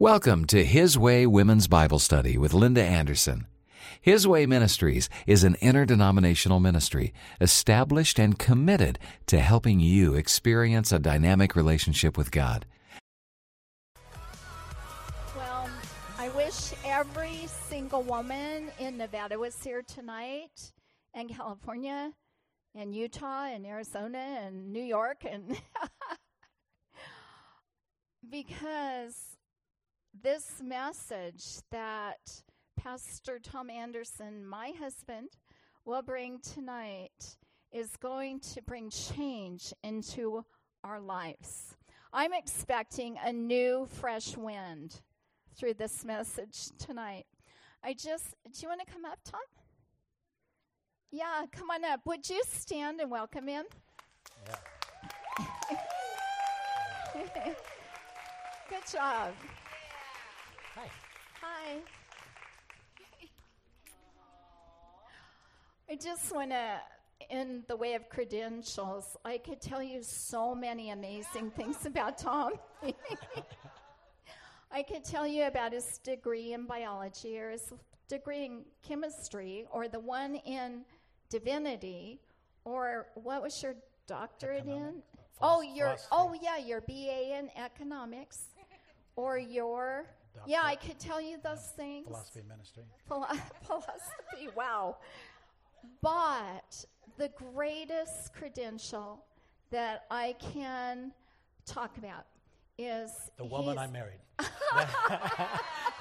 Welcome to His Way Women's Bible Study with Linda Anderson. His Way Ministries is an interdenominational ministry established and committed to helping you experience a dynamic relationship with God. Well, I wish every single woman in Nevada was here tonight, and California, and Utah, and Arizona, and New York, and because this message that Pastor Tom Anderson, my husband, will bring tonight is going to bring change into our lives. I'm expecting a new, fresh wind through this message tonight. I just, do you want to come up, Tom? Yeah, come on up. Would you stand and welcome him? Yeah. Good job. Hi. Hi. I just want to, in the way of credentials, I could tell you so many amazing things about Tom. I could tell you about his degree in biology or his degree in chemistry or the one in divinity or what was your doctorate in? Oh, your oh yeah, your BA in economics or your yeah, I could tell you those things. Philosophy ministry. philosophy, wow. But the greatest credential that I can talk about is the woman I married.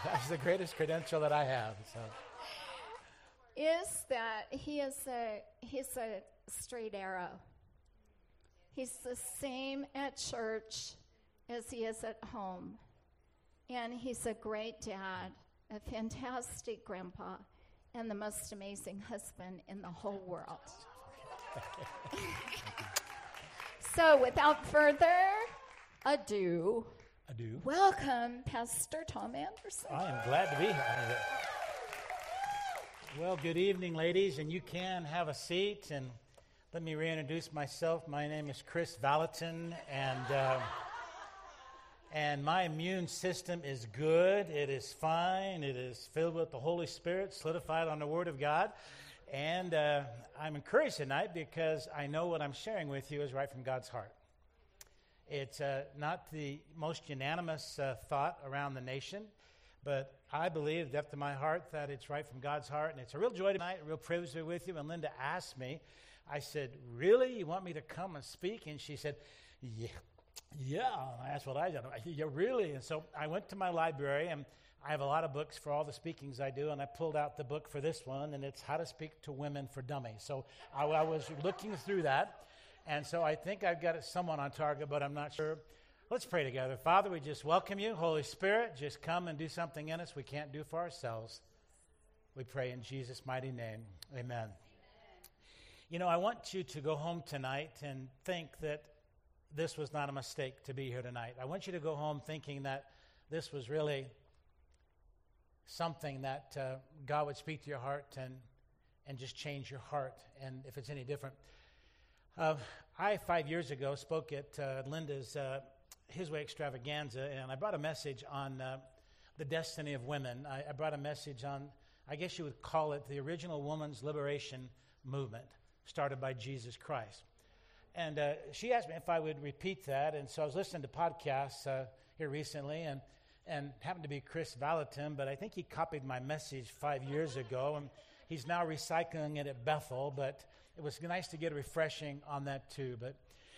That's the greatest credential that I have. So. Is that he is a he's a straight arrow. He's the same at church as he is at home. And he's a great dad, a fantastic grandpa, and the most amazing husband in the whole world. so, without further ado, ado, welcome Pastor Tom Anderson. I am glad to be here. Well, good evening, ladies, and you can have a seat. And let me reintroduce myself. My name is Kris Vallotton, and. Uh, and my immune system is good. It is fine. It is filled with the Holy Spirit, solidified on the Word of God. And uh, I'm encouraged tonight because I know what I'm sharing with you is right from God's heart. It's uh, not the most unanimous uh, thought around the nation, but I believe, depth of my heart, that it's right from God's heart. And it's a real joy tonight, a real privilege to be with you. And Linda asked me, I said, Really? You want me to come and speak? And she said, Yeah, yeah, that's what I did. Yeah, really? And so I went to my library, and I have a lot of books for all the speakings I do, and I pulled out the book for this one, and it's How to Speak to Women for Dummies. So I, I was looking through that, and so I think I've got it somewhat on target, but I'm not sure. Let's pray together. Father, we just welcome you. Holy Spirit, just come and do something in us we can't do for ourselves. We pray in Jesus' mighty name. Amen. Amen. You know, I want you to go home tonight and think that this was not a mistake to be here tonight. I want you to go home thinking that this was really something that uh, God would speak to your heart and, and just change your heart, and if it's any different. Uh, I, five years ago, spoke at uh, Linda's uh, His Way extravaganza, and I brought a message on uh, the destiny of women. I, I brought a message on, I guess you would call it the original woman's liberation movement started by Jesus Christ. And uh, she asked me if I would repeat that. And so I was listening to podcasts uh, here recently and, and happened to be Kris Vallotton, but I think he copied my message five years ago. And he's now recycling it at Bethel, but it was nice to get a refreshing on that too. But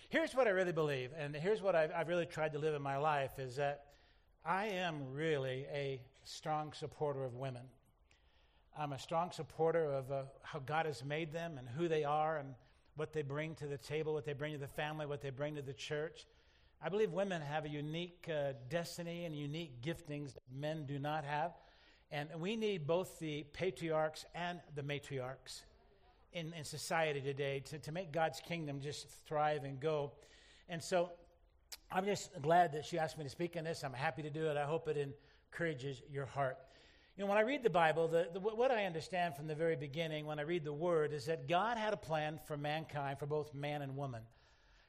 here's what I really believe, and here's what I've, I've really tried to live in my life is that I am really a strong supporter of women. I'm a strong supporter of uh, how God has made them and who they are and what they bring to the table, what they bring to the family, what they bring to the church. I believe women have a unique uh, destiny and unique giftings that men do not have. And we need both the patriarchs and the matriarchs in, in society today to, to make God's kingdom just thrive and go. And so I'm just glad that she asked me to speak on this. I'm happy to do it. I hope it encourages your heart. You know, when I read the Bible, the, the, what I understand from the very beginning when I read the Word is that God had a plan for mankind, for both man and woman.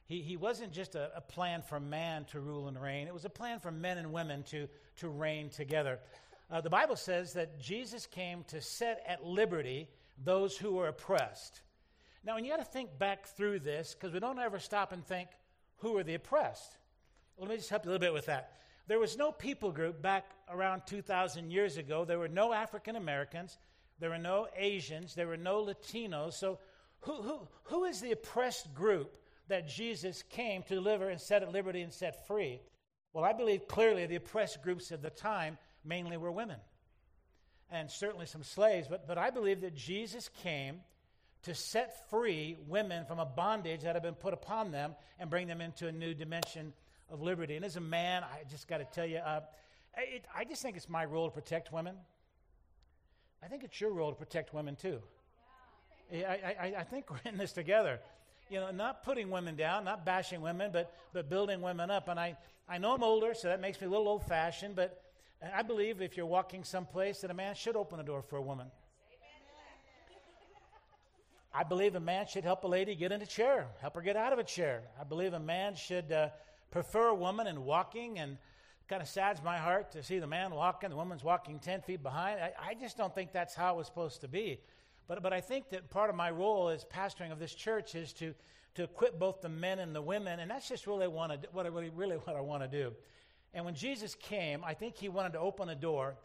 He He, wasn't just a, a plan for man to rule and reign, it was a plan for men and women to, to reign together. Uh, the Bible says that Jesus came to set at liberty those who were oppressed. Now, and you got to think back through this because we don't ever stop and think, who are the oppressed? Well, let me just help you a little bit with that. There was no people group back around 2,000 years ago. There were no African Americans. There were no Asians. There were no Latinos. So, who, who, who is the oppressed group that Jesus came to deliver and set at liberty and set free? Well, I believe clearly the oppressed groups of the time mainly were women and certainly some slaves. But, but I believe that Jesus came to set free women from a bondage that had been put upon them and bring them into a new dimension of liberty. And as a man, I just got to tell you, uh, it, I just think it's my role to protect women. I think it's your role to protect women too. I, I, I think we're in this together. You know, not putting women down, not bashing women, but, but building women up. And I, I know I'm older, so that makes me a little old fashioned, but I believe if you're walking someplace that a man should open a door for a woman. I believe a man should help a lady get in a chair, help her get out of a chair. I believe a man should uh, prefer a woman in walking, and kind of saddens my heart to see the man walking, the woman's walking 10 feet behind. I, I just don't think that's how it was supposed to be. But, but I think that part of my role as pastoring of this church is to, to equip both the men and the women, and that's just really, wanna, what I really, really what I want to do. And when Jesus came, I think he wanted to open a door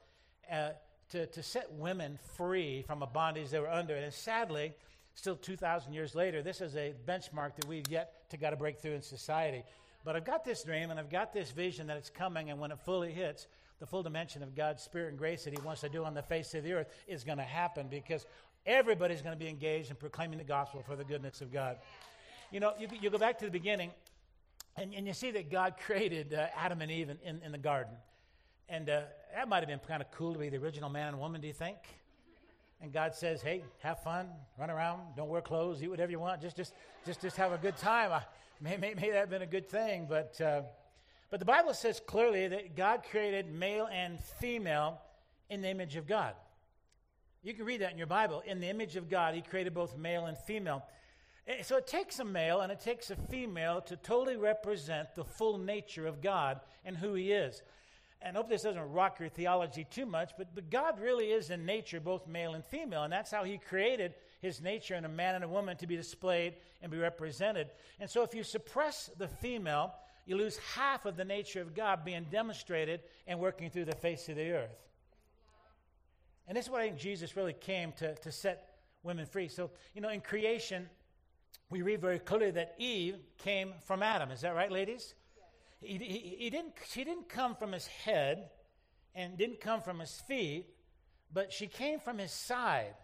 uh, to, to set women free from a bondage they were under. And sadly, still 2,000 years later, this is a benchmark that we've yet to got to break through in society. But I've got this dream and I've got this vision that it's coming, and when it fully hits, the full dimension of God's Spirit and grace that He wants to do on the face of the earth is going to happen because everybody's going to be engaged in proclaiming the gospel for the goodness of God. You know, you, you go back to the beginning, and, and you see that God created uh, Adam and Eve in, in, in the garden. And uh, that might have been kind of cool to be the original man and woman, do you think? and God says, "Hey, have fun, run around, don't wear clothes, eat whatever you want, just just just just have a good time." I, may, may, may that have been a good thing, but uh, but the Bible says clearly that God created male and female in the image of God. You can read that in your Bible. In the image of God, He created both male and female. Eh, so it takes a male and it takes a female to totally represent the full nature of God and who He is and I hope this doesn't rock your theology too much, but, but God really is in nature both male and female, and that's how He created His nature in a man and a woman to be displayed and be represented. And so if you suppress the female, you lose half of the nature of God being demonstrated and working through the face of the earth. And this is what I think Jesus really came to, to set women free. So, you know, in creation, we read very clearly that Eve came from Adam. Is that right, ladies? he, he, he didn't, she didn't come from his head and didn't come from his feet, but she came from his side.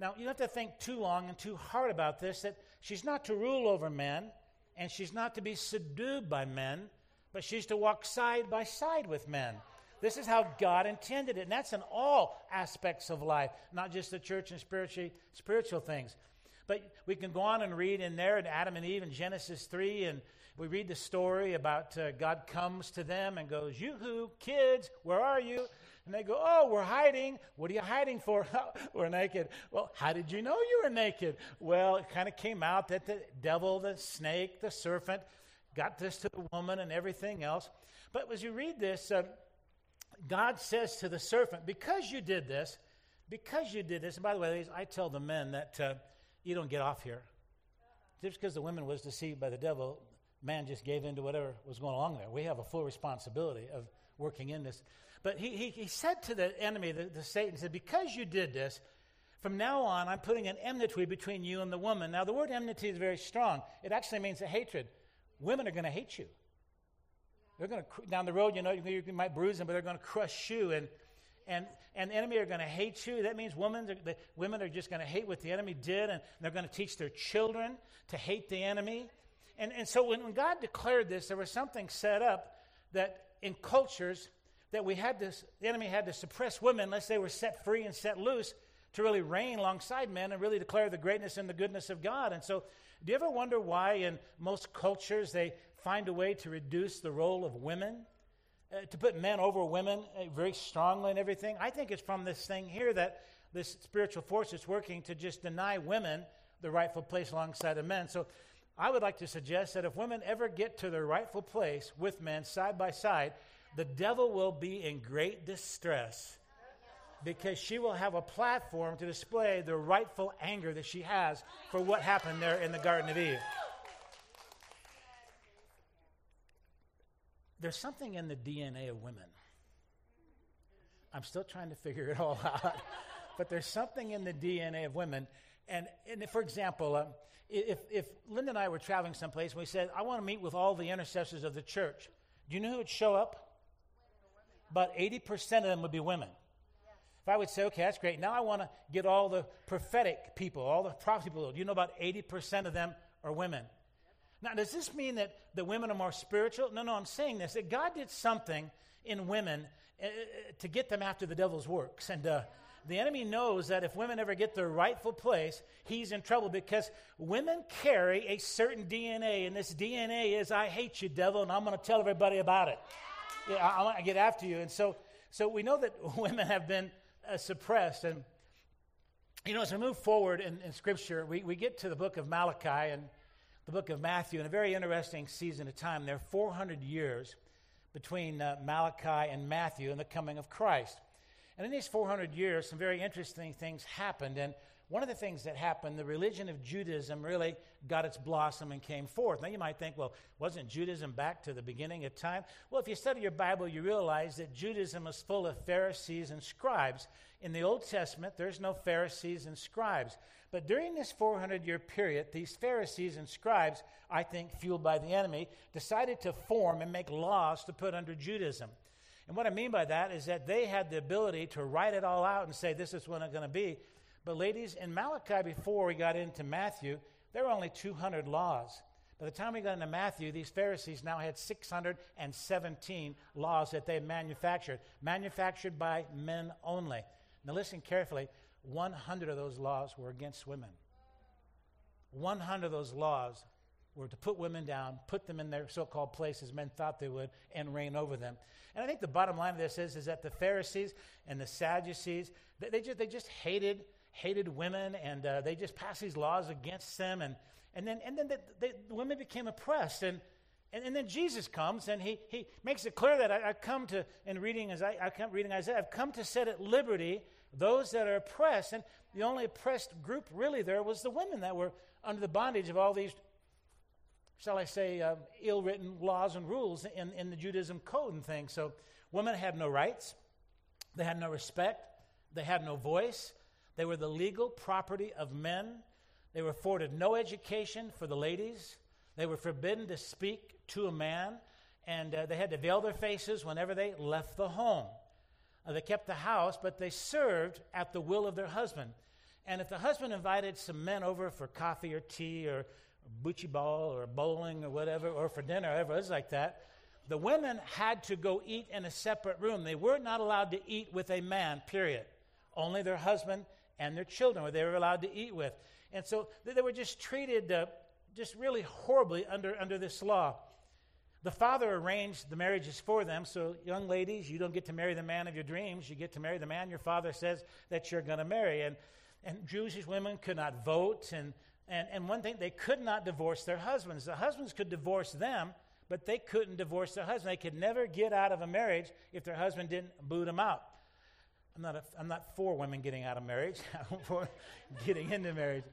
Now, you don't have to think too long and too hard about this that she's not to rule over men and she's not to be subdued by men, but she's to walk side by side with men. This is how God intended it, and that's in all aspects of life, not just the church and spiritual, things. But we can go on and read in there in Adam and Eve in Genesis 3 and we read the story about uh, God comes to them and goes, Yoo-hoo, kids, where are you? And they go, Oh, we're hiding. What are you hiding for? we're naked. Well, how did you know you were naked? Well, it kind of came out that the devil, the snake, the serpent got this to the woman and everything else. But as you read this, uh, God says to the serpent, Because you did this, because you did this, and by the way, I tell the men that uh, you don't get off here. Just because the woman was deceived by the devil man just gave in to whatever was going along there. We have a full responsibility of working in this. But he, he, he said to the enemy, the, the Satan, said, Because you did this, from now on, I'm putting an enmity between you and the woman. Now, the word enmity is very strong. It actually means a hatred. Women are going to hate you. They're going to, down the road, you know, you, you might bruise them, but they're going to crush you. And, and, and the enemy are going to hate you. That means women, the women are just going to hate what the enemy did, and they're going to teach their children to hate the enemy. And, and so when, when God declared this, there was something set up that in cultures that we had this, the enemy had to suppress women unless they were set free and set loose to really reign alongside men and really declare the greatness and the goodness of God. And so, do you ever wonder why in most cultures they find a way to reduce the role of women? Uh, to put men over women uh, very strongly and everything. I think it's from this thing here that this spiritual force is working to just deny women the rightful place alongside of men. So I would like to suggest that if women ever get to their rightful place with men side by side, the devil will be in great distress because she will have a platform to display the rightful anger that she has for what happened there in the Garden of Eve. There's something in the DNA of women. I'm still trying to figure it all out. but there's something in the DNA of women. And, and for example, uh, if, if Linda and I were traveling someplace and we said, I want to meet with all the intercessors of the church, do you know who would show up? About 80% of them would be women. If I would say, okay, that's great. Now I want to get all the prophetic people, all the prophecy people. Do you know about 80% of them are women? Now, does this mean that the women are more spiritual? No, no, I'm saying this that God did something in women uh, to get them after the devil's works. And uh, the enemy knows that if women ever get their rightful place, he's in trouble because women carry a certain DNA, and this DNA is, I hate you, devil, and I'm going to tell everybody about it. Yeah, I, I want to get after you. And so, so we know that women have been uh, suppressed. And, you know, as we move forward in, in Scripture, we, we get to the book of Malachi and the book of Matthew in a very interesting season of time. There are 400 years between uh, Malachi and Matthew and the coming of Christ. And in these 400 years, some very interesting things happened. And one of the things that happened, the religion of Judaism really got its blossom and came forth. Now you might think, well, wasn't Judaism back to the beginning of time? Well, if you study your Bible, you realize that Judaism was full of Pharisees and scribes. In the Old Testament, there's no Pharisees and scribes. But during this 400 year period, these Pharisees and scribes, I think fueled by the enemy, decided to form and make laws to put under Judaism. And what I mean by that is that they had the ability to write it all out and say, this is what it's going to be. But, ladies, in Malachi, before we got into Matthew, there were only 200 laws. By the time we got into Matthew, these Pharisees now had 617 laws that they manufactured, manufactured by men only. Now, listen carefully 100 of those laws were against women. 100 of those laws were to put women down, put them in their so-called places men thought they would, and reign over them. And I think the bottom line of this is, is that the Pharisees and the Sadducees, they, they just, they just hated, hated women, and uh, they just passed these laws against them. And, and then, and then the, the, the women became oppressed. And, and, and, then Jesus comes and he, he makes it clear that I, I come to, in reading, as I, I come reading Isaiah, I've come to set at liberty those that are oppressed. And the only oppressed group really there was the women that were under the bondage of all these shall I say, uh, ill written laws and rules in, in the Judaism code and things. So women had no rights, they had no respect, they had no voice, they were the legal property of men, they were afforded no education for the ladies, they were forbidden to speak to a man, and uh, they had to veil their faces whenever they left the home. Uh, they kept the house, but they served at the will of their husband. And if the husband invited some men over for coffee or tea or bocce ball or bowling or whatever, or for dinner, whatever it was like that, the women had to go eat in a separate room. They were not allowed to eat with a man, period. Only their husband and their children were they were allowed to eat with. And so they were just treated uh, just really horribly under, under this law. The father arranged the marriages for them. So, young ladies, you don't get to marry the man of your dreams. You get to marry the man your father says that you're going to marry. And, and Jewish women could not vote. And and, and one thing, they could not divorce their husbands. The husbands could divorce them, but they couldn't divorce their husband. They could never get out of a marriage if their husband didn't boot them out. I'm not, a, I'm not for women getting out of marriage, I'm for getting into marriage.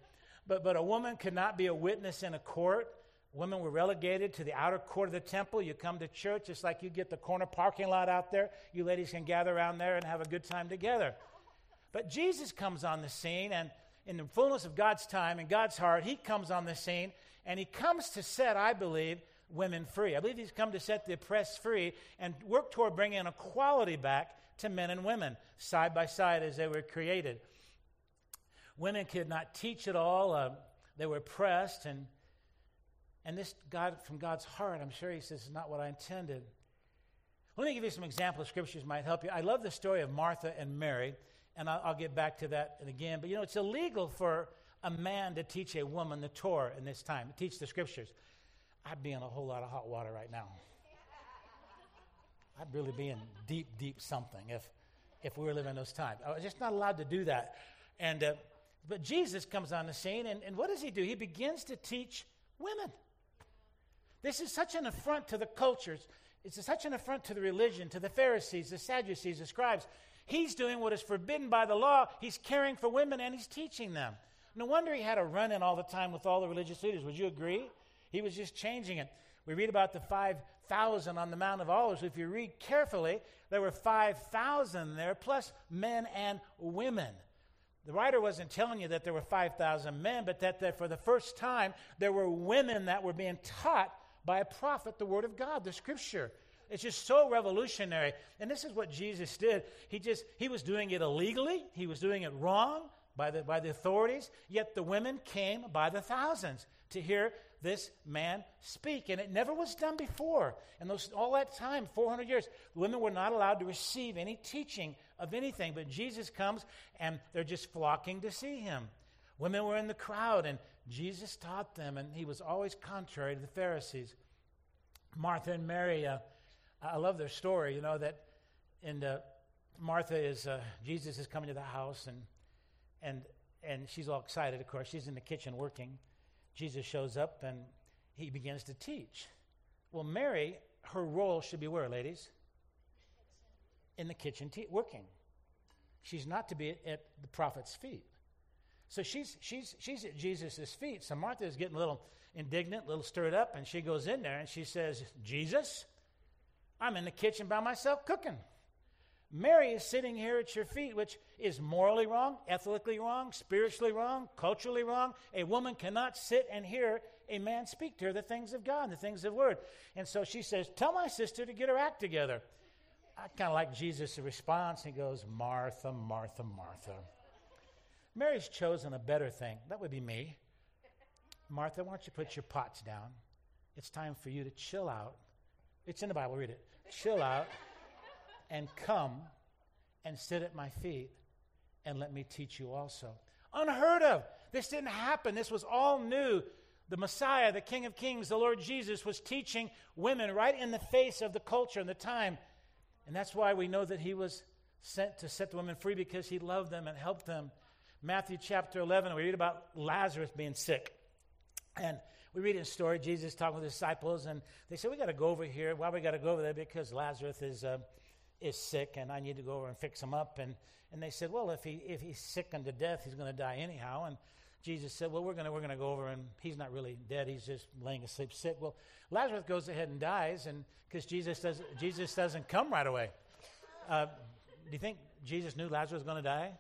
But, but a woman could not be a witness in a court. Women were relegated to the outer court of the temple. You come to church, it's like you get the corner parking lot out there. You ladies can gather around there and have a good time together. But Jesus comes on the scene, and in the fullness of God's time and God's heart, he comes on the scene and he comes to set, I believe, women free. I believe he's come to set the oppressed free and work toward bringing equality back to men and women, side by side as they were created. Women could not teach at all, uh, they were oppressed, and, and this God, from God's heart, I'm sure he says, is not what I intended. Let me give you some example scriptures might help you. I love the story of Martha and Mary and I'll, I'll, get back to that again. But you know, it's illegal for a man to teach a woman the Torah in this time, to teach the scriptures. I'd be in a whole lot of hot water right now. I'd really be in deep, deep something if, if we were living those times. I was just not allowed to do that. And, uh, but Jesus comes on the scene, and, and what does he do? He begins to teach Women. This is such an affront to the cultures. It's such an affront to the religion, to the Pharisees, the Sadducees, the scribes. He's doing what is forbidden by the law. He's caring for women and he's teaching them. No wonder he had a run in all the time with all the religious leaders. Would you agree? He was just changing it. We read about the 5,000 on the Mount of Olives. If you read carefully, there were 5,000 there, plus men and women. The writer wasn't telling you that there were 5,000 men, but that, that for the first time there were women that were being taught by a prophet the Word of God, the Scripture. It's just so revolutionary. And this is what Jesus did. He just he was doing it illegally. He was doing it wrong by the by the authorities. Yet the women came by the thousands to hear this man speak. And it never was done before. And those, all that time, 400 years, women were not allowed to receive any teaching of anything. But Jesus comes and they're just flocking to see him. Women were in the crowd and Jesus taught them, and he was always contrary to the Pharisees. Martha and Mary, uh, I love their story, you know, that and Martha is, uh, Jesus is coming to the house, and, and, and she's all excited, of course. She's in the kitchen working. Jesus shows up and he begins to teach. Well, Mary, her role should be where, ladies? In the kitchen, te- working. She's not to be at, the prophet's feet. So she's, she's, she's at Jesus' feet. So Martha is getting a little indignant, a little stirred up, and she goes in there and she says, Jesus, I'm in the kitchen by myself cooking. Mary is sitting here at your feet, which is morally wrong, ethically wrong, spiritually wrong, culturally wrong. A woman cannot sit and hear a man speak to her the things of God, the things of Word. And so she says, Tell my sister to get her act together. I kind of like Jesus' response. He goes, Martha, Martha, Martha. Mary's chosen a better thing. That would be me. Martha, why don't you put your pots down? It's time for you to chill out. It's in the Bible, read it. Chill out and come and sit at my feet and let me teach you also. Unheard of. This didn't happen. This was all new. The Messiah, the King of Kings, the Lord Jesus, was teaching women right in the face of the culture and the time. And that's why we know that he was sent to set the women free because he loved them and helped them. Matthew chapter 11, we read about Lazarus being sick. And we read a story, Jesus talking with disciples, and they said, We got to go over here. Why we got to go over there? Because Lazarus is. Uh, is sick and I need to go over and fix him up. And, and they said, Well, if, he, if he's sick unto death, he's going to die anyhow. And Jesus said, Well, we're going we're to go over and he's not really dead. He's just laying asleep sick. Well, Lazarus goes ahead and dies and because Jesus, does, Jesus doesn't come right away. Uh, do you think Jesus knew Lazarus was going to die?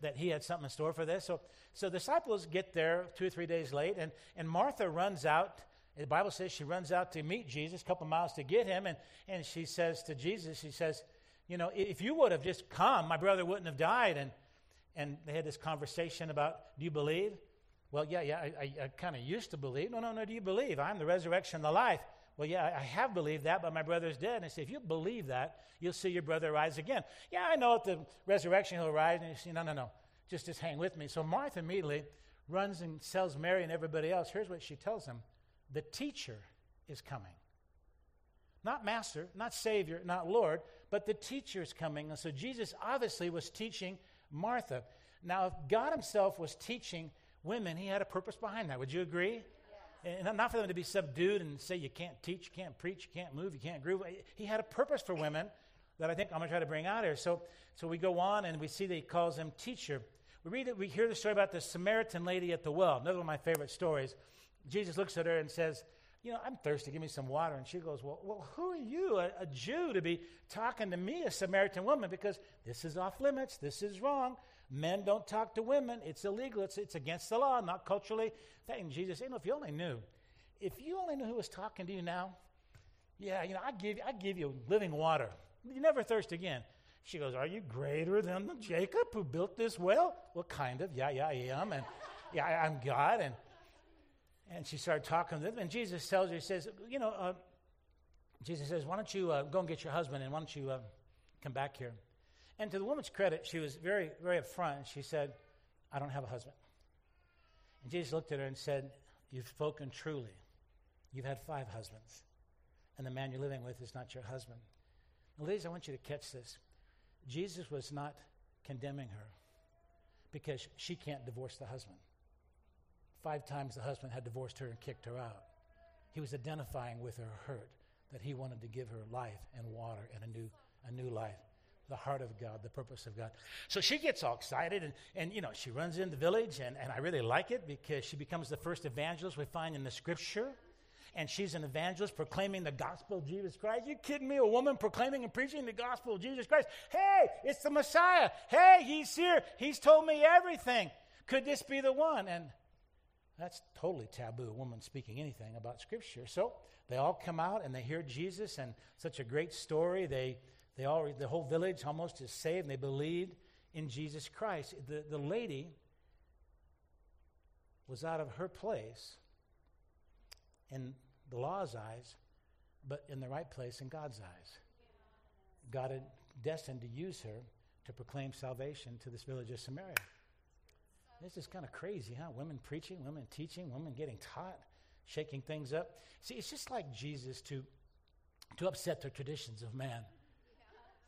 That he had something in store for this? So, so the disciples get there two or three days late, and, and Martha runs out the Bible says she runs out to meet Jesus, a couple miles to get him, and, and she says to Jesus, she says, You know, if you would have just come, my brother wouldn't have died. And, and they had this conversation about, Do you believe? Well, yeah, yeah, I, I, I kind of used to believe. No, no, no, do you believe? I'm the resurrection and the life. Well, yeah, I have believed that, but my brother's dead. And I say, if you believe that, you'll see your brother rise again. Yeah, I know at the resurrection he'll rise. And you say, no, no, no, just, just hang with me. So Martha immediately runs and tells Mary and everybody else. Here's what she tells them the teacher is coming. Not master, not savior, not Lord, but the teacher is coming. And so Jesus obviously was teaching Martha. Now, if God Himself was teaching women, He had a purpose behind that. Would you agree? And not for them to be subdued and say you can't teach, you can't preach, you can't move, you can't groove. He had a purpose for women that I think I'm going to try to bring out here. So, so we go on and we see that he calls him teacher. We read we hear the story about the Samaritan lady at the well. Another one of my favorite stories. Jesus looks at her and says, You know, I'm thirsty. Give me some water. And she goes, Well, well who are you, a, a Jew, to be talking to me, a Samaritan woman? Because this is off limits. This is wrong. Men don't talk to women. It's illegal. It's, it's against the law, not culturally. And Jesus, you know, if you only knew, if you only knew who was talking to you now, yeah, you know, I give, I give you living water. You never thirst again. She goes, Are you greater than Jacob who built this well? Well, kind of. Yeah, yeah, I am. And yeah, I'm God. And and she started talking to them. And Jesus tells her, He says, You know, uh, Jesus says, Why don't you uh, go and get your husband and why don't you uh, come back here? And to the woman's credit, she was very, very upfront. She said, I don't have a husband. And Jesus looked at her and said, You've spoken truly. You've had five husbands, and the man you're living with is not your husband. Now, ladies, I want you to catch this. Jesus was not condemning her because she can't divorce the husband. Five times the husband had divorced her and kicked her out. He was identifying with her hurt, that he wanted to give her life and water and a new, a new life. The heart of God, the purpose of God. So she gets all excited and, and you know, she runs in the village, and, and I really like it because she becomes the first evangelist we find in the scripture and she's an evangelist proclaiming the gospel of Jesus Christ. You kidding me? A woman proclaiming and preaching the gospel of Jesus Christ. Hey, it's the Messiah. Hey, he's here. He's told me everything. Could this be the one? And that's totally taboo, a woman speaking anything about Scripture. So they all come out and they hear Jesus and such a great story. They, they all, the whole village almost is saved and they believed in Jesus Christ. The, the lady was out of her place in the law's eyes, but in the right place in God's eyes. God had destined to use her to proclaim salvation to this village of Samaria. This is kind of crazy, huh? Women preaching, women teaching, women getting taught, shaking things up. See, it's just like Jesus to, to upset the traditions of man.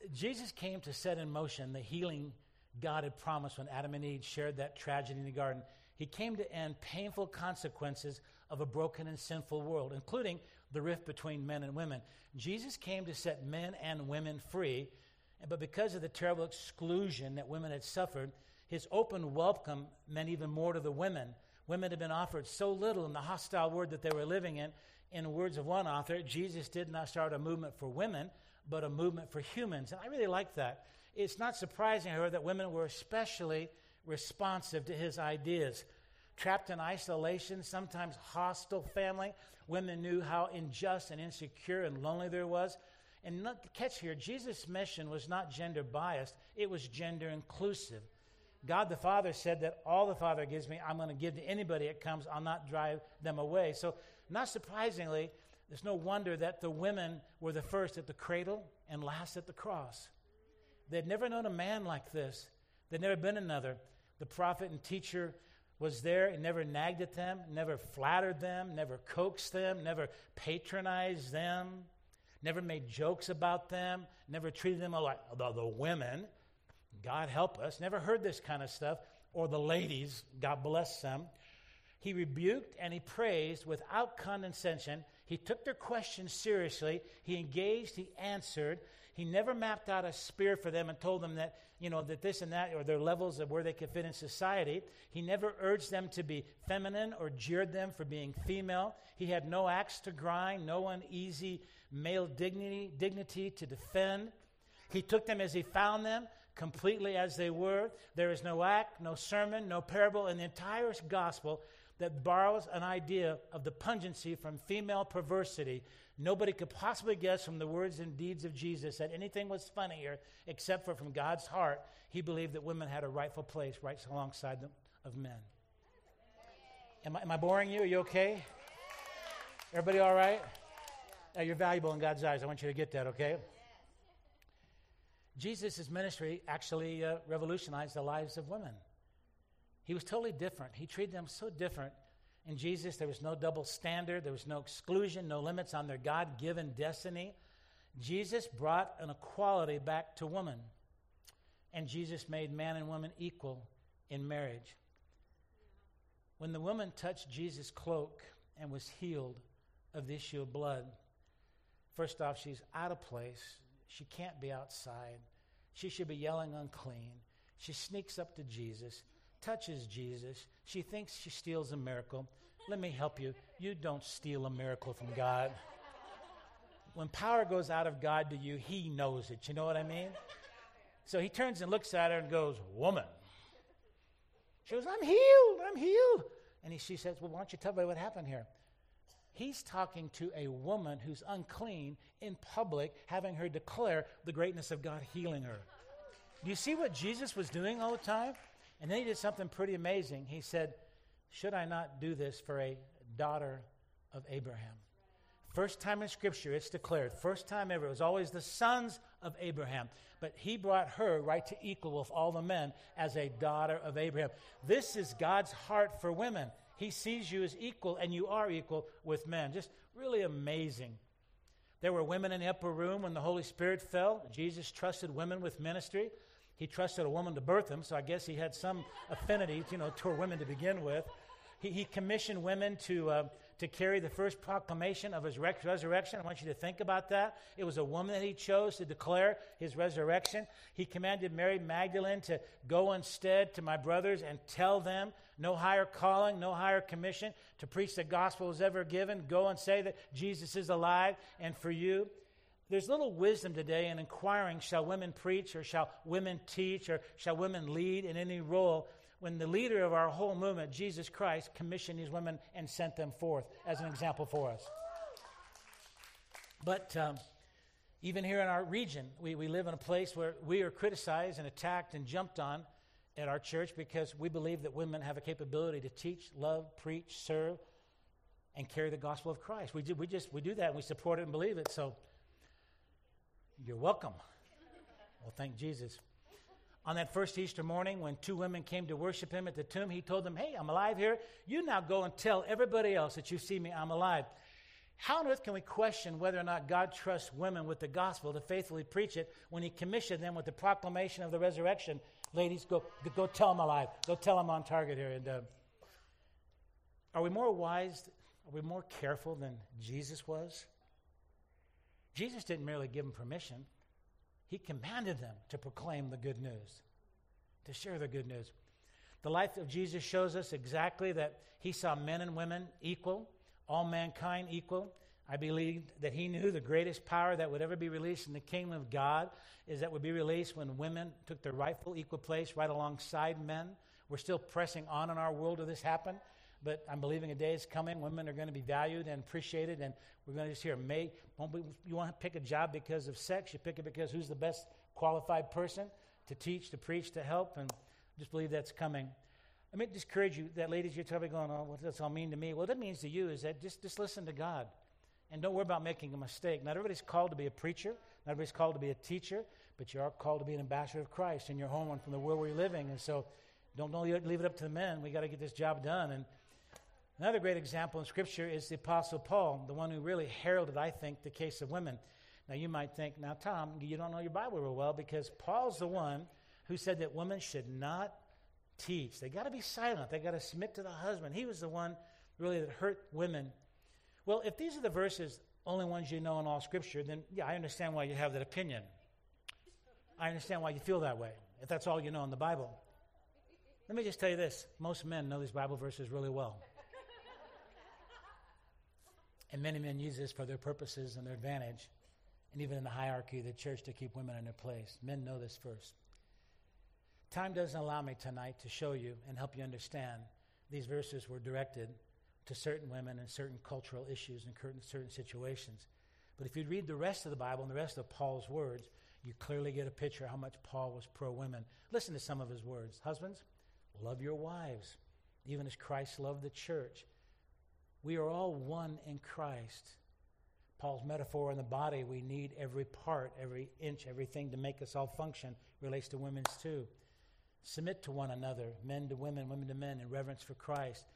Yeah. Jesus came to set in motion the healing God had promised when Adam and Eve shared that tragedy in the garden. He came to end painful consequences of a broken and sinful world, including the rift between men and women. Jesus came to set men and women free, but because of the terrible exclusion that women had suffered, his open welcome meant even more to the women. Women had been offered so little in the hostile world that they were living in. In words of one author, Jesus did not start a movement for women, but a movement for humans. And I really like that. It's not surprising, however, that women were especially responsive to his ideas trapped in isolation, sometimes hostile family. Women knew how unjust and insecure and lonely there was. And not, catch here, Jesus' mission was not gender biased, it was gender inclusive. God the Father said that all the Father gives me, I'm going to give to anybody that comes. I'll not drive them away. So, not surprisingly, there's no wonder that the women were the first at the cradle and last at the cross. They'd never known a man like this, they'd never been another. The prophet and teacher was there and never nagged at them, never flattered them, never coaxed them, never patronized them, never made jokes about them, never treated them like the, the women. God help us. Never heard this kind of stuff. Or the ladies, God bless them. He rebuked and he praised without condescension. He took their questions seriously. He engaged, he answered. He never mapped out a spear for them and told them that, you know, that this and that or their levels of where they could fit in society. He never urged them to be feminine or jeered them for being female. He had no axe to grind, no uneasy male dignity, dignity to defend. He took them as he found them, completely as they were. There is no act, no sermon, no parable in the entire gospel that borrows an idea of the pungency from female perversity Nobody could possibly guess from the words and deeds of Jesus that anything was funnier except for from God's heart, he believed that women had a rightful place right alongside them of men. Am I, am I boring you? Are you okay? Everybody all right? You're valuable in God's eyes. I want you to get that, okay? Jesus' ministry actually uh, revolutionized the lives of women. He was totally different. He treated them so different in Jesus, there was no double standard, there was no exclusion, no limits on their God given destiny. Jesus brought an equality back to woman, and Jesus made man and woman equal in marriage. When the woman touched Jesus' cloak and was healed of the issue of blood, first off, she's out of place. She can't be outside. She should be yelling unclean. She sneaks up to Jesus touches Jesus, she thinks she steals a miracle. Let me help you. You don't steal a miracle from God. When power goes out of God to you, He knows it. You know what I mean? So he turns and looks at her and goes, Woman. She goes, I'm healed. I'm healed. And he, she says, Well, why don't you tell me what happened here? He's talking to a woman who's unclean in public, having her declare the greatness of God healing her. Do you see what Jesus was doing all the time? And then he did something pretty amazing. He said, Should I not do this for a daughter of Abraham? First time in Scripture, it's declared. First time ever. It was always the sons of Abraham. But he brought her right to equal with all the men as a daughter of Abraham. This is God's heart for women. He sees you as equal, and you are equal with men. Just really amazing. There were women in the upper room when the Holy Spirit fell. Jesus trusted women with ministry. He trusted a woman to birth him, so I guess he had some affinity, you know, toward women to begin with. He, he commissioned women to, uh, to carry the first proclamation of his resurrection. I want you to think about that. It was a woman that he chose to declare his resurrection. He commanded Mary Magdalene to go instead to my brothers and tell them no higher calling, no higher commission to preach the gospel was ever given. Go and say that Jesus is alive and for you. There's little wisdom today in inquiring shall women preach or shall women teach or shall women lead in any role when the leader of our whole movement, Jesus Christ, commissioned these women and sent them forth as an example for us. But um, even here in our region, we, we live in a place where we are criticized and attacked and jumped on at our church because we believe that women have a capability to teach, love, preach, serve, and carry the gospel of Christ. We, do, we just we do that and we support it and believe it. So you're welcome. Well, thank Jesus. On that first Easter morning, when two women came to worship him at the tomb, he told them, Hey, I'm alive here. You now go and tell everybody else that you see me, I'm alive. How on earth can we question whether or not God trusts women with the gospel to faithfully preach it when he commissioned them with the proclamation of the resurrection? Ladies, go, go tell them alive. Go tell them on target here. And uh, are we more wise? Are we more careful than Jesus was? Jesus didn't merely give them permission, he commanded them to proclaim the good news, to share the good news. The life of Jesus shows us exactly that he saw men and women equal, all mankind equal. I believe that he knew the greatest power that would ever be released in the kingdom of God is that would be released when women took their rightful equal place right alongside men. We're still pressing on in our world to this happen, but I'm believing a day is coming. Women are going to be valued and appreciated, and we're going to just hear, may, you want to pick a job because of sex, you pick it because who's the best qualified person to teach, to preach, to help, and just believe that's coming. Let me just encourage you that ladies, you're probably going, oh, what does all mean to me? What that means to you is that just, just listen to God. And don't worry about making a mistake. Not everybody's called to be a preacher, not everybody's called to be a teacher, but you are called to be an ambassador of Christ in your home and from the world where you're living. And so don't, don't leave it up to the men. we got to get this job done. And Another great example in Scripture is the Apostle Paul, the one who really heralded, I think, the case of women. Now, you might think, now, Tom, you don't know your Bible real well because Paul's the one who said that women should not teach. They got to be silent, they got to submit to the husband. He was the one really that hurt women. Well, if these are the verses, only ones you know in all Scripture, then yeah, I understand why you have that opinion. I understand why you feel that way, if that's all you know in the Bible. Let me just tell you this most men know these Bible verses really well. And many men use this for their purposes and their advantage, and even in the hierarchy of the church to keep women in their place. Men know this first. Time doesn't allow me tonight to show you and help you understand these verses were directed to certain women and certain cultural issues and certain situations. But if you read the rest of the Bible and the rest of Paul's words, you clearly get a picture how much Paul was pro women. Listen to some of his words. Husbands, love your wives, even as Christ loved the church we are all one in Christ. Paul's metaphor in the body, we need every part, every inch, everything to make us all function, relates to women's too. Submit to one another, men to women, women to men, in reverence for Christ.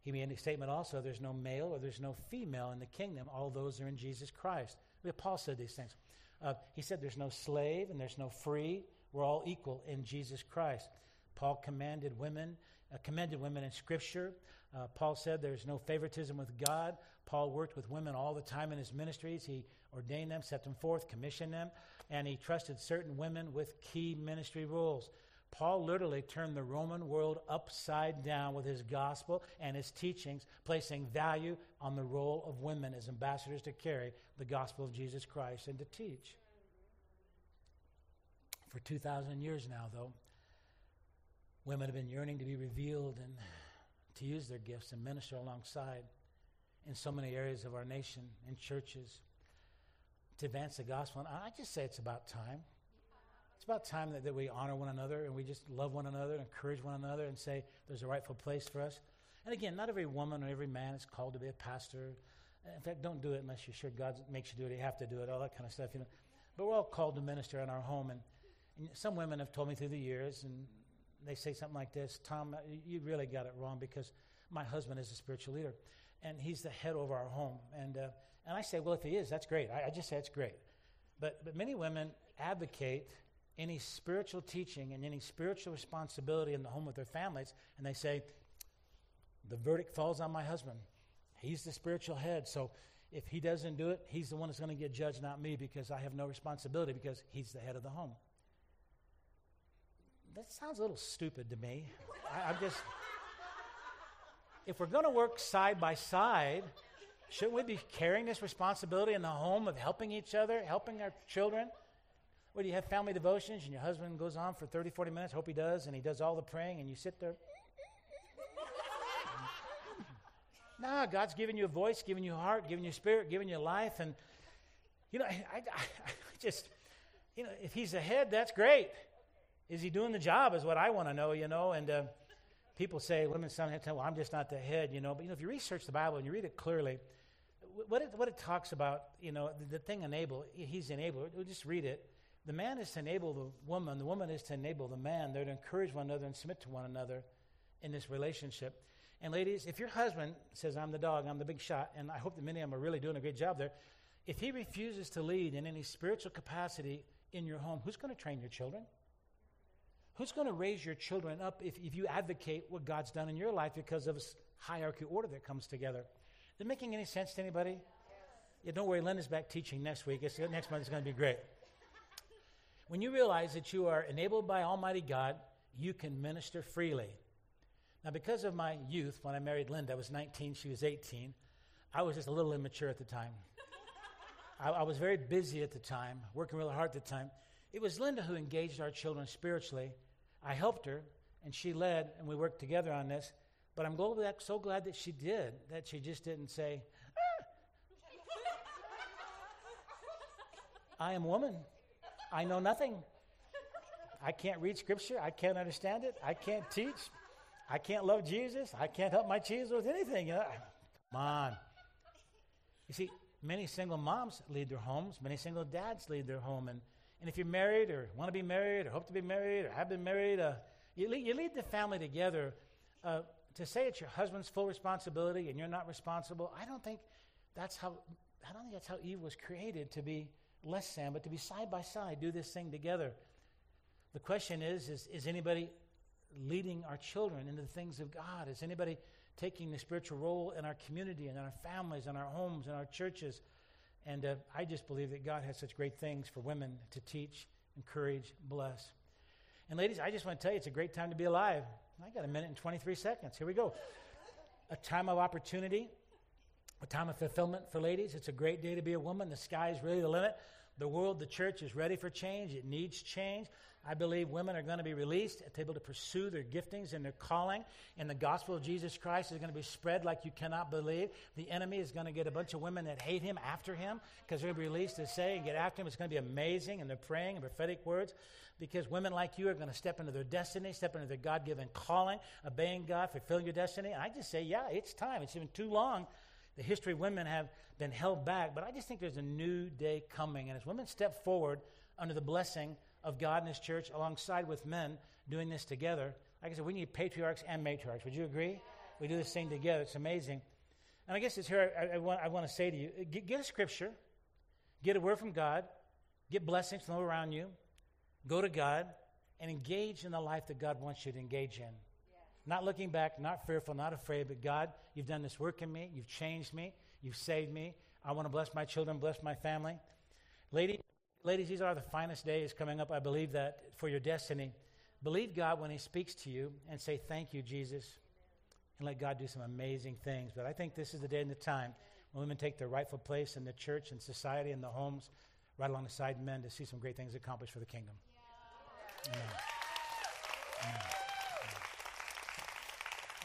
He made a statement also there's no male or there's no female in the kingdom. All those are in Jesus Christ. Paul said these things. Uh, he said there's no slave and there's no free. We're all equal in Jesus Christ. Paul commanded women, uh, commended women in Scripture. Uh, Paul said there's no favoritism with God. Paul worked with women all the time in his ministries. He ordained them, set them forth, commissioned them, and he trusted certain women with key ministry roles. Paul literally turned the Roman world upside down with his gospel and his teachings, placing value on the role of women as ambassadors to carry the gospel of Jesus Christ and to teach. For 2,000 years now, though, women have been yearning to be revealed and to use their gifts and minister alongside in so many areas of our nation, and churches, to advance the gospel. And I just say it's about time. It's about time that, that we honor one another and we just love one another and encourage one another and say there's a rightful place for us. And again, not every woman or every man is called to be a pastor. In fact, don't do it unless you're sure God makes you do it. You have to do it, all that kind of stuff, you know. But we're all called to minister in our home. And, and some women have told me through the years, and they say something like this Tom, you really got it wrong because my husband is a spiritual leader and he's the head over our home. And, uh, and I say, well, if he is, that's great. I, I just say it's great. But, but many women advocate any spiritual teaching and any spiritual responsibility in the home with their families, and they say, the verdict falls on my husband. He's the spiritual head. So if he doesn't do it, he's the one that's going to get judged, not me, because I have no responsibility because he's the head of the home. That sounds a little stupid to me. I, I'm just. If we're going to work side by side, shouldn't we be carrying this responsibility in the home of helping each other, helping our children? Where do you have family devotions and your husband goes on for 30, 40 minutes? Hope he does, and he does all the praying, and you sit there. nah, God's giving you a voice, giving you heart, giving you spirit, giving you life. And, you know, I, I, I just, you know, if he's the head, that's great. Is he doing the job, is what I want to know, you know? And, uh, people say, women sometimes tell, well, I'm just not the head, you know. But, you know, if you research the Bible and you read it clearly, what it, what it talks about, you know, the, the thing enable, he's enabled. We'll just read it. The man is to enable the woman. The woman is to enable the man. They're to encourage one another and submit to one another in this relationship. And ladies, if your husband says, I'm the dog, I'm the big shot, and I hope that many of them are really doing a great job there, if he refuses to lead in any spiritual capacity in your home, who's going to train your children? Who's going to raise your children up if, if you advocate what God's done in your life because of this hierarchy order that comes together? Is it making any sense to anybody? Yes. Yeah, don't worry, Linda's back teaching next week. It's, uh, next month is going to be great. When you realize that you are enabled by Almighty God, you can minister freely. Now, because of my youth, when I married Linda, I was 19, she was 18. I was just a little immature at the time. I, I was very busy at the time, working really hard at the time. It was Linda who engaged our children spiritually I helped her, and she led, and we worked together on this. But I'm so glad that she did, that she just didn't say, ah. I am woman. I know nothing. I can't read scripture. I can't understand it. I can't teach. I can't love Jesus. I can't help my cheese with anything. Come on. You see, many single moms lead their homes, many single dads lead their home, and and if you're married or want to be married or hope to be married or have been married, uh, you, lead, you lead the family together. Uh, to say it's your husband's full responsibility and you're not responsible, I don't think that's how. I don't think that's how Eve was created to be less than, but to be side by side, do this thing together. The question is, is, is anybody leading our children into the things of God? Is anybody taking the spiritual role in our community and in our families and our homes and our churches? And uh, I just believe that God has such great things for women to teach, encourage, bless. And ladies, I just want to tell you, it's a great time to be alive. I got a minute and 23 seconds. Here we go. A time of opportunity, a time of fulfillment for ladies. It's a great day to be a woman. The sky is really the limit. The world, the church is ready for change. It needs change. I believe women are going to be released, able to pursue their giftings and their calling. And the gospel of Jesus Christ is going to be spread like you cannot believe. The enemy is going to get a bunch of women that hate him after him because they're to released to say and get after him. It's going to be amazing. And they're praying and prophetic words because women like you are going to step into their destiny, step into their God given calling, obeying God, fulfilling your destiny. And I just say, yeah, it's time. It's been too long. The history of women have been held back, but I just think there's a new day coming. And as women step forward under the blessing of God and His church alongside with men doing this together. Like I said, we need patriarchs and matriarchs. Would you agree? We do this thing together. It's amazing. And I guess it's here I, I, want, I want to say to you uh, get, get, a scripture, get a word from God, get blessings from around you, go to God, and engage in the life that God wants you to engage in. Not looking back, not fearful, not afraid, but God, you've done this work in me, you've changed me, you've saved me. I want to bless my children, bless my family. Lady, Ladies, these are the finest days coming up. I believe that for your destiny. Believe God when He speaks to you and say, Thank you, Jesus, and let God do some amazing things. But I think this is the day and the time when women take their rightful place in the church and society and the homes, right alongside men, to see some great things accomplished for the kingdom. Yeah. Amen.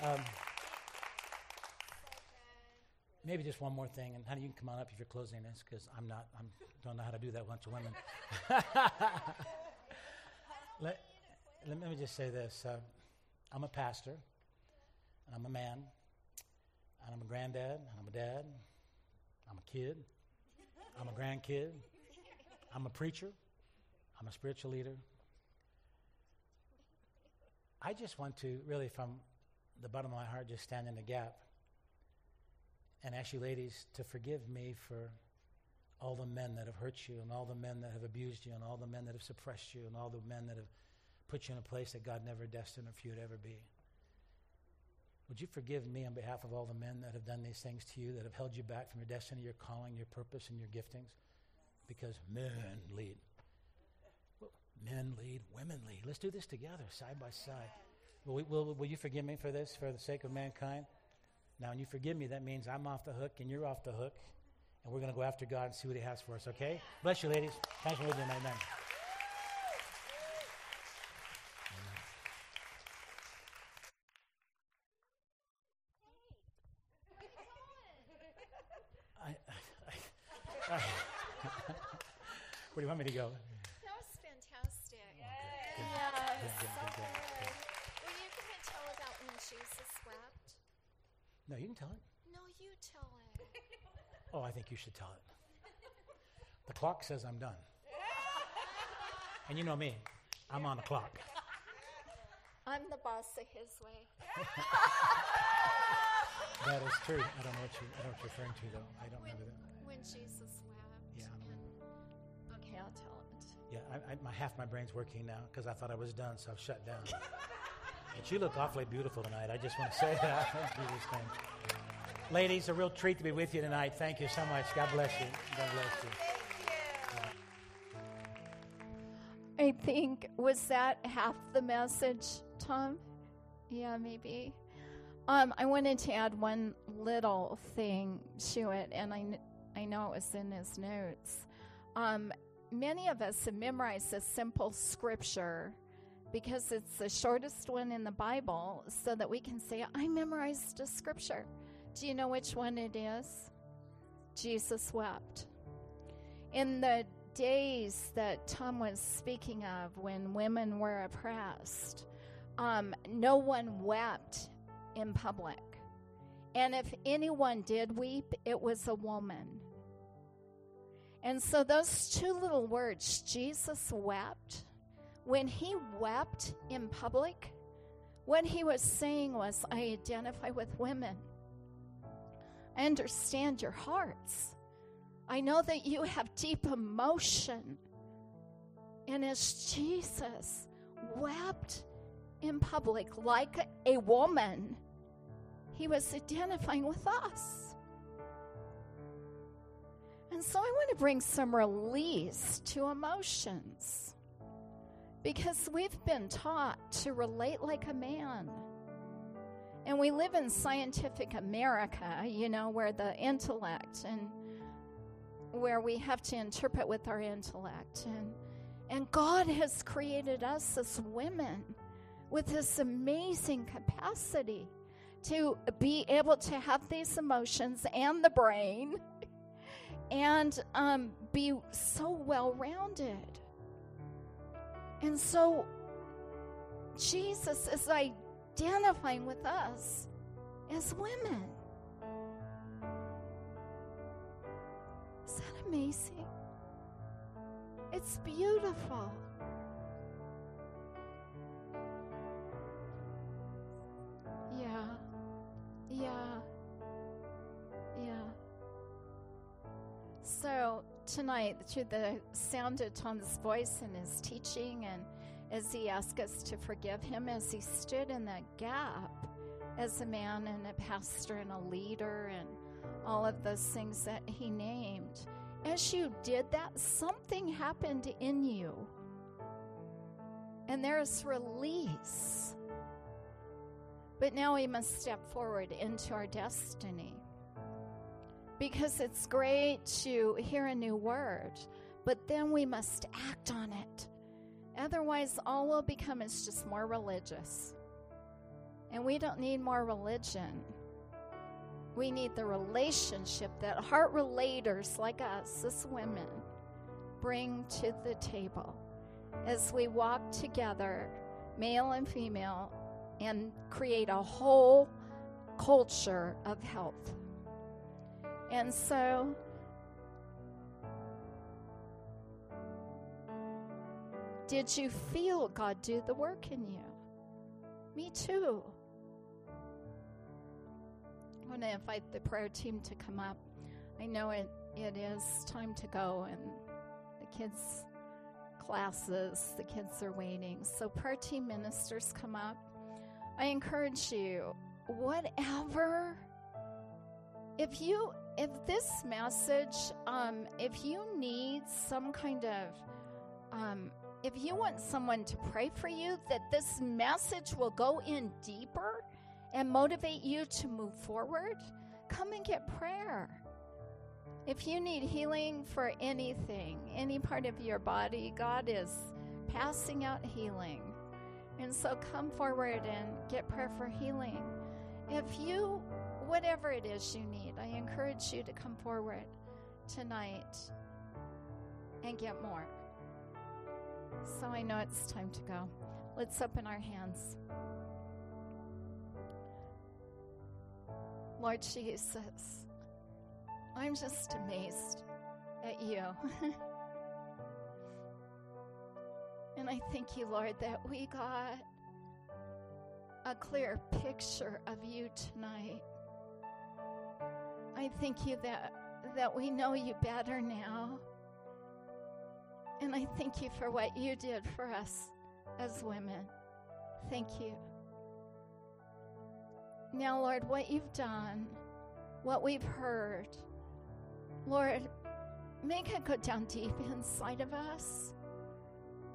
Amen. Um, maybe just one more thing, and honey, you can come on up if you're closing this because I'm not. I don't know how to do that. Bunch of women. let, let, me just say this: uh, I'm a pastor, and I'm a man, and I'm a granddad, and I'm a dad, I'm a kid, I'm a grandkid, I'm a preacher, I'm a spiritual leader. I just want to really, from the bottom of my heart, just stand in the gap and ask you ladies to forgive me for all the men that have hurt you and all the men that have abused you and all the men that have suppressed you and all the men that have put you in a place that God never destined for you to ever be. Would you forgive me on behalf of all the men that have done these things to you, that have held you back from your destiny, your calling, your purpose, and your giftings? Because men lead. Men lead, women lead. Let's do this together, side by side. Will, we, will, will you forgive me for this, for the sake of mankind? Now, when you forgive me, that means I'm off the hook and you're off the hook. And we're going to go after God and see what He has for us, okay? Bless you, ladies. Thanks for listening. Amen. Where do you want me to go? That was fantastic. Oh, yes. Good, good, good, good. Were you to tell about when Jesus wept? No, you can tell it. No, you tell it. Oh, I think you should tell it. The clock says I'm done. And you know me, I'm on the clock. I'm the boss of his way. That is true. I don't know what you I don't know what you're referring to though. I don't When, remember that. when Jesus wept. Yeah. and- Okay, I'll tell it. Yeah, I, I, my half my brain's working now because I thought I was done, so I've shut down. But you look awfully beautiful tonight. I just want to say that. in Jesus' name. Ladies, a real treat to be with you tonight. Thank you so much. God bless you. God bless you. I think, was that half the message, Tom? Yeah, maybe. Um, I wanted to add one little thing to it, and I, I know it was in his notes. Um, many of us have memorized a simple scripture because it's the shortest one in the Bible, so that we can say, I memorized a scripture. Do you know which one it is? Jesus wept. In the days that Tom was speaking of when women were oppressed, um, no one wept in public. And if anyone did weep, it was a woman. And so, those two little words, Jesus wept, when he wept in public, what he was saying was, I identify with women. I understand your hearts. I know that you have deep emotion. And as Jesus wept in public like a woman, he was identifying with us. And so I want to bring some release to emotions because we've been taught to relate like a man. And we live in scientific America, you know, where the intellect and where we have to interpret with our intellect and and God has created us as women with this amazing capacity to be able to have these emotions and the brain and um, be so well rounded. And so Jesus is identifying with us as women. Is that amazing? It's beautiful. Yeah. Yeah. Yeah. So tonight, through the sound of Tom's voice and his teaching, and as he asked us to forgive him as he stood in that gap as a man and a pastor and a leader and all of those things that he named, as you did that, something happened in you. And there is release. But now we must step forward into our destiny. Because it's great to hear a new word, but then we must act on it. Otherwise, all we'll become is just more religious. And we don't need more religion. We need the relationship that heart relators like us, as women, bring to the table as we walk together, male and female, and create a whole culture of health. And so, did you feel God do the work in you? Me too. I want to invite the prayer team to come up. I know it, it is time to go, and the kids' classes, the kids are waiting. So, prayer team ministers come up. I encourage you whatever if you if this message um if you need some kind of um if you want someone to pray for you that this message will go in deeper and motivate you to move forward come and get prayer. If you need healing for anything any part of your body god is passing out healing. And so come forward and get prayer for healing. If you, whatever it is you need, I encourage you to uh. come forward tonight and get more. So I know it's time to go. Let's open our hands. Lord Jesus, I'm just amazed at you. and I thank you, Lord, that we got a clear picture of you tonight. I thank you that that we know you better now. And I thank you for what you did for us as women. Thank you. Now, Lord, what you've done, what we've heard, Lord, make it go down deep inside of us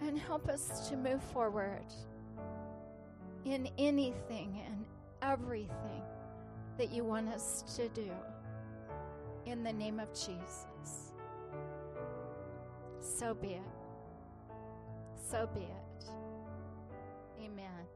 and help us to move forward in anything and everything that you want us to do. In the name of Jesus. So be it. So be it. Amen.